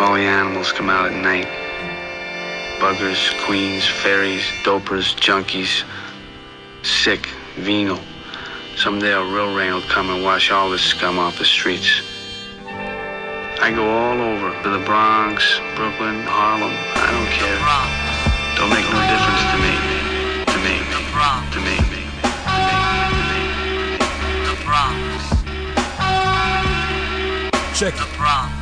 all the animals come out at night. Buggers, queens, fairies, dopers, junkies, sick, venal. Someday a real rain will come and wash all this scum off the streets. I go all over to the Bronx, Brooklyn, Harlem. I don't care. Don't make no difference to me. To me. To me. To me. Check it.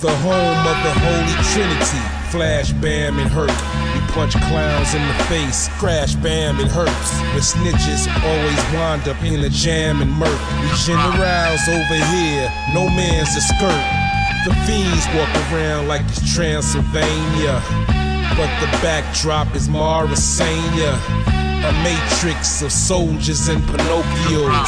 The home of the Holy Trinity. Flash, bam, and Herc. We punch clowns in the face. Crash, bam, it hurts. The snitches always wind up in a jam and murk. We generals over here. No man's a skirt. The fiends walk around like it's Transylvania. But the backdrop is Mauritania. A matrix of soldiers and Pinocchios.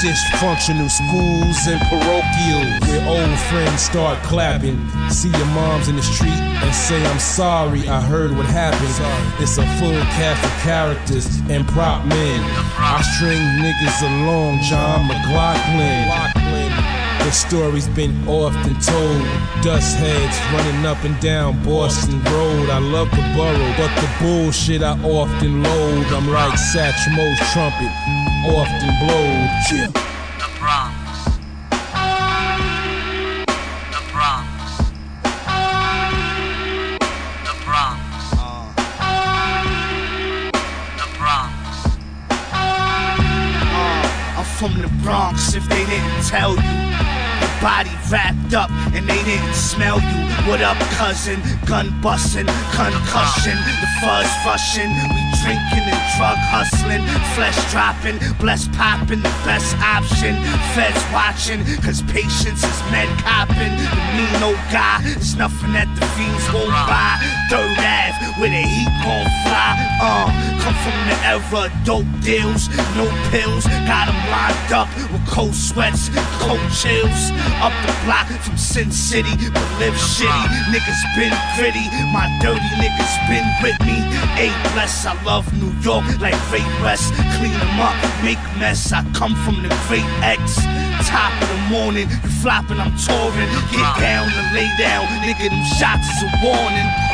Dysfunctional schools and parochials. Where old friends start clapping. See your moms in the street and say, I'm sorry, I heard what happened. It's a full cast of characters and prop men. I string niggas along, John McLaughlin. The story's been often told. Dust heads running up and down Boston Road. I love the borough, but the bullshit I often load. I'm like Satchmo's trumpet, often blowed. Yeah. Wrapped up and they didn't smell you. What up, cousin? Gun bustin', concussion, the fuzz rushing. We drinking and drug hustling, flesh dropping, blessed popping, the best option. Feds watching, cause patience is med copping. The mean old guy is nothing that the fiends won't buy. Third Ave, where the heat gon' fly. Uh, come from the era, dope deals, no pills. Got 'em lined up with cold sweats, cold chills. Up the block from Sin City, but live shitty. Niggas been gritty, my dirty niggas been with me. A bless, I love New York like Ray West. Clean 'em up, make mess. I come from the great X. Top of the morning, you flopping, I'm touring. Get down and lay down, nigga. Them shots is a warning.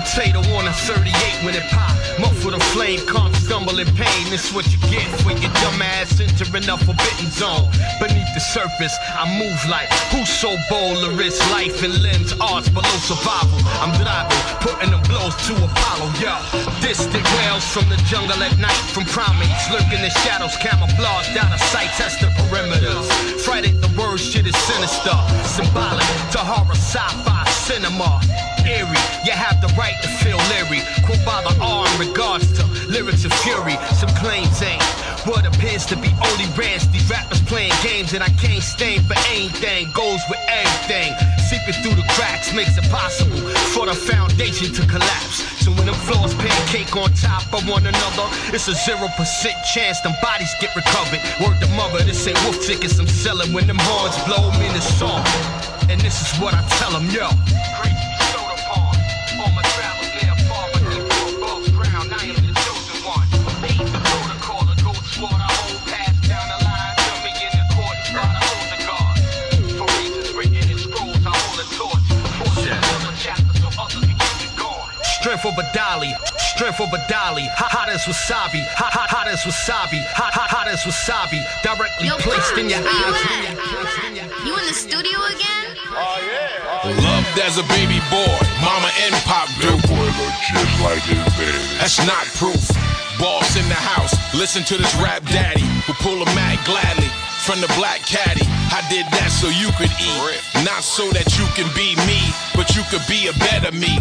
Potato on a 38 when it pop. Muffle the flame, come stumble in pain. This what you get when your dumb ass entering a forbidden zone. Beneath the surface, I move like who's so bold to risk life and limbs, odds below survival. I'm driving, putting them blows to Apollo, yo. Distant whales from the jungle at night, from primates lurking in shadows, camouflage down a sight, test the perimeters. Friday, the word shit is sinister, symbolic to horror, sci-fi, cinema eerie. The right to feel leery. Quote by the R in regards to lyrics of fury. Some claims ain't what appears to be only rants. These rappers playing games and I can't stand for anything. Goes with everything. Seeping through the cracks makes it possible for the foundation to collapse. So when them floors pancake on top of one another, it's a zero percent chance them bodies get recovered. Word to mother, this ain't wolf tickets I'm selling. When them horns blow me in the song. And this is what I tell them, yo. Strength of a dolly, strength of a dolly. Hot, hot as wasabi, hot, hot, hot as wasabi, hot, hot, hot as wasabi. Directly Yo, placed Pops, in your where you eyes. at? You in the studio again? Oh yeah. Oh, Loved as a baby boy, mama and pop do. boy look just like his baby. That's not proof. Boss in the house, listen to this rap daddy who pull a mag gladly from the black caddy. I did that so you could eat, not so that you can be me, but you could be a better me.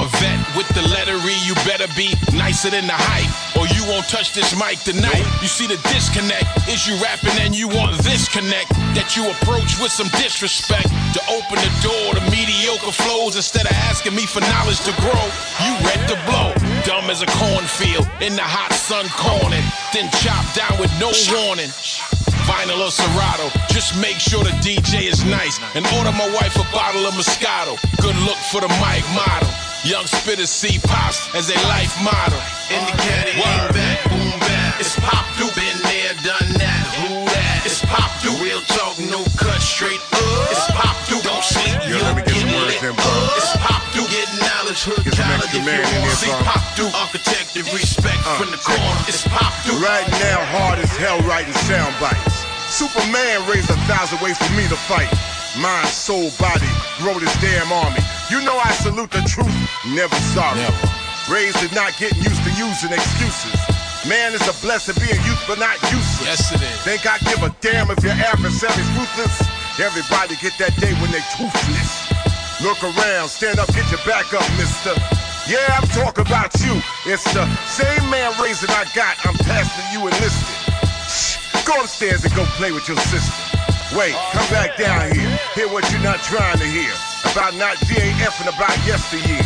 A vet with the letter E. You better be nicer than the hype, or you won't touch this mic tonight. You see the disconnect is you rapping and you want this connect that you approach with some disrespect to open the door to mediocre flows instead of asking me for knowledge to grow. You ready to blow, dumb as a cornfield in the hot sun corning, then chop down with no warning. Vinyl or Serato, just make sure the DJ is nice and order my wife a bottle of Moscato. Good look for the mic model. Young spitters see pops as a life model. In the caddy, lean back, boom back. It's pop do, been there, done that. Who that? It's pop do, real talk, no cut, straight up. It's pop do, don't sleep, Yo, let me get some words in, bro. It's pop do, get knowledge, hood Get some college extra if man you in want. See pop do, architect and respect uh. from the corner. It's pop do. Right now, hard as hell writing sound bites. Superman raised a thousand ways for me to fight. Mind, soul, body, grow this damn army. You know I salute the truth, never sorry. Never. Raised to not getting used to using excuses. Man is a blessing being used but not useless. Yes, it is. Think I give a damn if your adversary's ruthless? Everybody get that day when they toothless. Look around, stand up, get your back up, mister. Yeah, I'm talking about you. It's the same man raising I got. I'm passing you enlisted. Shh, go upstairs and go play with your sister. Wait, come back down here. Hear what you're not trying to hear. About not GAF and about yesteryear.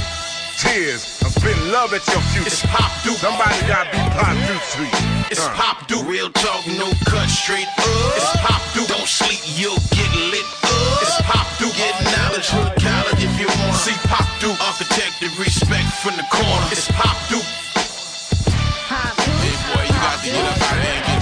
Tears, I'm spitting love at your future. It's pop do. Somebody gotta be pop through street. It's Uh. pop do, real talk, no cut, straight up. It's pop do, don't sleep, you'll get lit up. It's pop do, get knowledge, hood college if you want. See pop do, architect and respect from the corner. It's pop do. Hey boy, you got to get up out here and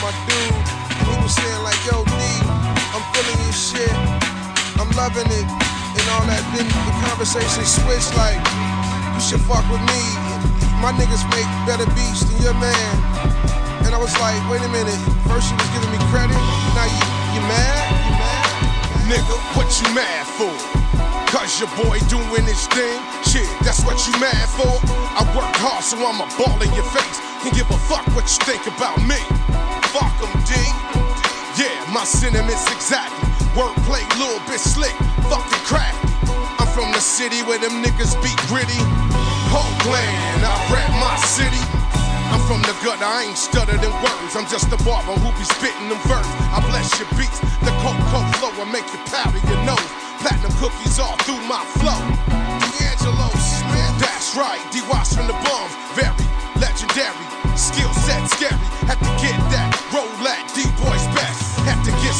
my dude, he was saying like, "Yo, D, I'm feeling your shit, I'm loving it, and all that." Then the conversation switched like, "You should fuck with me. My niggas make better beats than your man." And I was like, "Wait a minute. First you was giving me credit, now you you mad? You mad?" Nigga, what you mad for? Cause your boy doing his thing? Shit, that's what you mad for? I work hard so I'ma ball in your face. Can give a fuck what you think about me. Fuck 'em, D. Yeah, my sentiments exactly. Wordplay, little bit slick, fucking crafty. I'm from the city where them niggas be gritty. Homeland, I rap my city. I'm from the gutter, I ain't stuttered in words. I'm just a barber who be spitting them verse. I bless your beats, the coke flow will make you powder your nose. Platinum cookies all through my flow. D'Angelo Smith, that's right. D Wash from the bums, very legendary. Skill set scary. Had to get that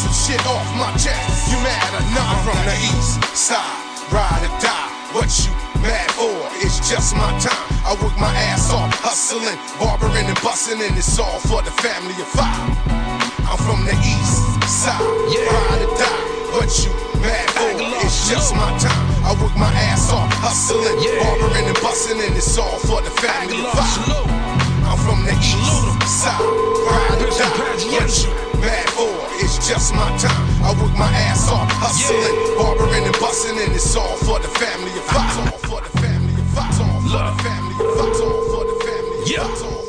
some shit off my chest. You mad or not? I'm from the east side, ride or die. What you mad for? It's just my time. I work my ass off, hustling, barbering and busting, and it's all for the family of five. I'm from the east side, ride or die. What you mad for? It's just my time. I work my ass off, hustling, barbering and busting, and it's all for the family of five. I'm from the east side, ride or die. What you mad for? Just my time. I work my ass off, hustling, barbering and busting, and it's all for the family of five. All for the family of five. All for the family of five. All for the family of Yeah.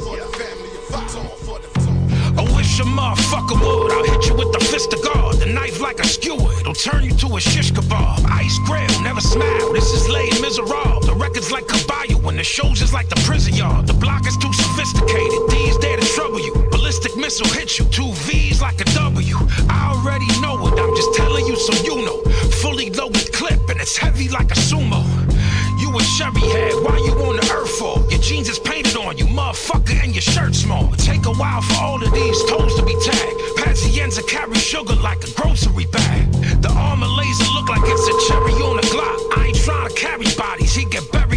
A motherfucker would. I'll hit you with the fist of God. The knife like a skewer. It'll turn you to a shish kebab. Ice grill, never smile. This is late miserable. The record's like Caballo when the shows is like the prison yard. The block is too sophisticated. D's there to trouble you. Ballistic missile hit you. Two V's like a W. I already know it. I'm just telling you so you know. Fully loaded clip and it's heavy like a sumo. You a Chevy head, why you on Your jeans is painted on you, motherfucker, and your shirt small. Take a while for all of these toes to be tagged. Pazienza carry sugar like a grocery bag. The armor laser look like it's a cherry on a Glock. I ain't trying to carry bodies, he get buried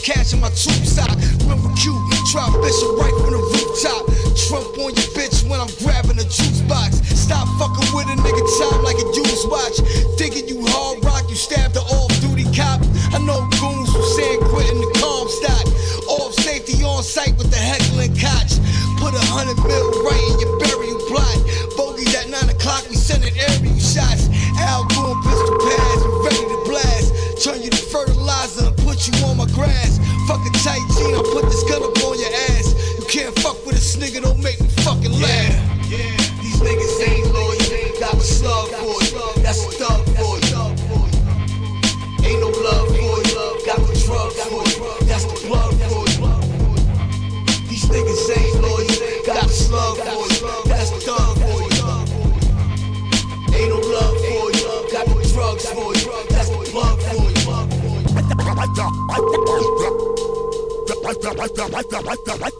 crack, cash in my tube sock. Remember Q, drop bishop right from the rooftop. Trump on your bitch when I'm grabbing a juice box. Stop fucking with a nigga time like a used watch. Thinking you hard rock, you stabbed the off duty cop. I know goons who San Quentin the calm stock. Off safety on site with the heckling coach. Put a hundred mil right in your burial plot. Bogies at nine o'clock, we sending aerial shots. Al doing pistol pads, ready to blast. Turn you Tight jean, I'll put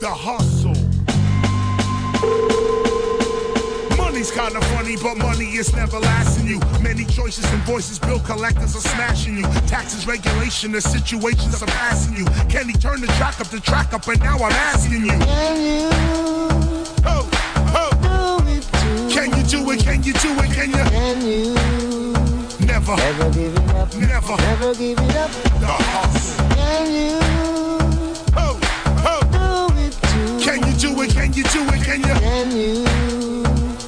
the hustle. Money's kinda funny, but money is never lasting you. Many choices and voices, bill collectors are smashing you. Taxes, regulation, the situations surpassing you. Can he turn the track up, the track up, and now I'm asking you. Can you? Oh, oh. Can you do it? Can you do it? Can you? Never. Never give it up. Never. Never give it up. The hustle. Can you? You do it? Can you? Can you?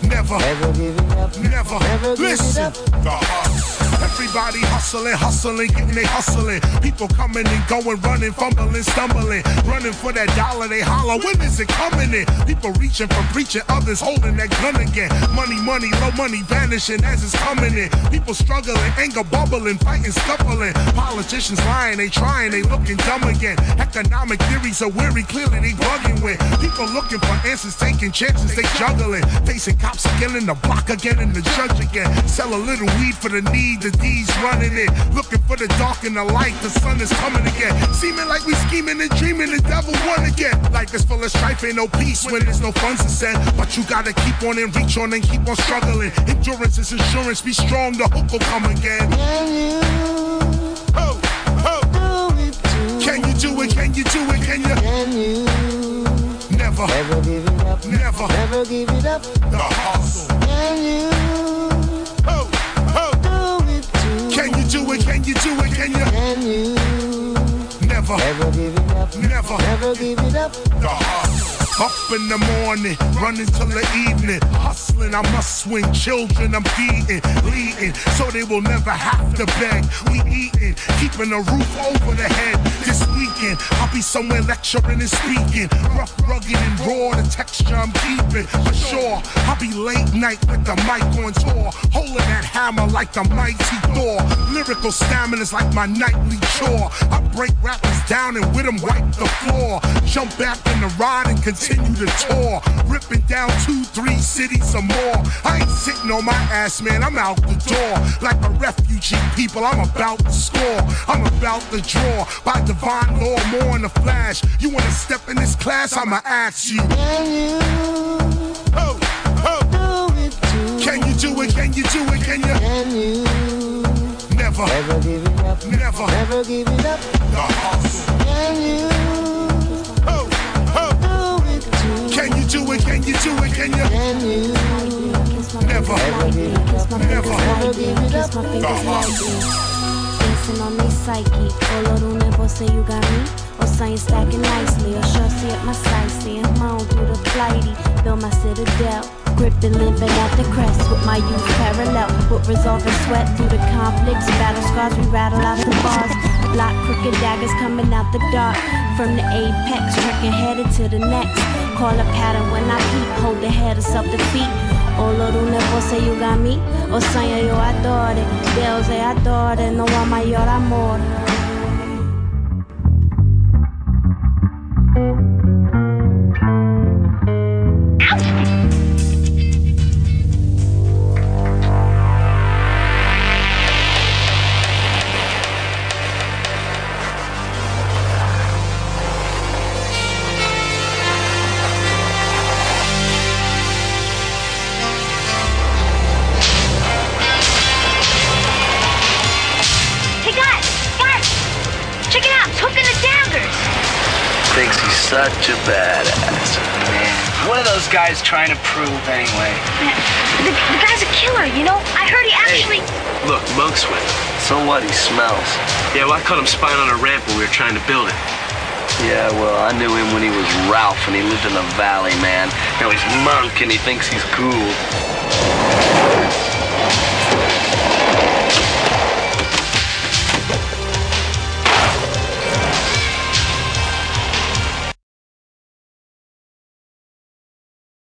Never. Never give it up. Never. Never Listen. The hustle. Everybody hustling, hustling, getting they hustling. People coming and going, running, fumbling, stumbling, running for that dollar. They holler, when is it coming in? People reaching for preaching, others holding that gun again. Money, money, low money vanishing as it's coming in. People struggling, anger bubbling, fighting, scuffling. Politicians lying, they trying, they looking dumb again. Economic theories are weary, clearly they bugging with. People looking for answers, taking chances, they juggling. Facing cops again in the block again and the judge again. Sell a little weed for the need, D's running it. Looking for the dark and the light, the sun is coming again. Seeming like we scheming and dreaming, the devil won again. Life is full of strife, ain't no peace when there's no funds to send. But you gotta keep on and reach on and keep on struggling. Endurance is insurance, be strong, the hook will come again. Oh, oh. Can you do it? Can you do it? Can you? Never. Never give it up. Never. Never give it up. The hustle. Can you? Can you do it? Can you? Can you? Never. Never give it up. Never. Never give it up. Hustle. Up in the morning, running till the evening. Hustling, I must swing. Children, I'm feeding, leading, so they will never have to beg. We eating, keeping a roof over the head. This weekend, I'll be somewhere lecturing and speaking. Rough, rugged, and raw, the texture I'm keeping. For sure, I'll be late night with the mic on tour. Holding that hammer like the mighty Thor. Lyrical stamina's like my nightly chore. I break rappers down and with them wipe the floor. Jump back in the ride and continue to tour. Ripping down two, three cities or more. I ain't sitting on my ass, man, I'm out the door. Like a refugee, people, I'm about to score. I'm about to draw by divine law, more in the flash. You wanna step in this class? I'ma ask you. Oh, oh. Can you do it? Can you do it? Can you? Never. Never give it up. Never. Never give it up. The hustle. Can you? Oh. Can you do it? Can you do it? Can you? Never. Never. Dancing on me psyche. Olorune você you never say you got me. Or sign stacking nicely. Or see at my sight. Seeing home through the flighty. Build my citadel. Gripping, living out the crest with my youth parallel. With resolve and sweat through the conflicts. Battle scars, we rattle out the bars. Block crooked daggers coming out the dark. From the apex, working headed to the next. Call a pattern when I peep. Hold the head of self defeat. Olorune oh, você you got me. O sonho eu adoro. Deus é adora. Não há maior amor. Guys trying to prove anyway? The, the guy's a killer, you know? I heard he actually. Hey, look, Monk's with him. So what? He smells. Yeah, well, I caught him spying on a ramp when we were trying to build it. Yeah, well, I knew him when he was Ralph and he lived in the valley, man. Now he's Monk and he thinks he's cool.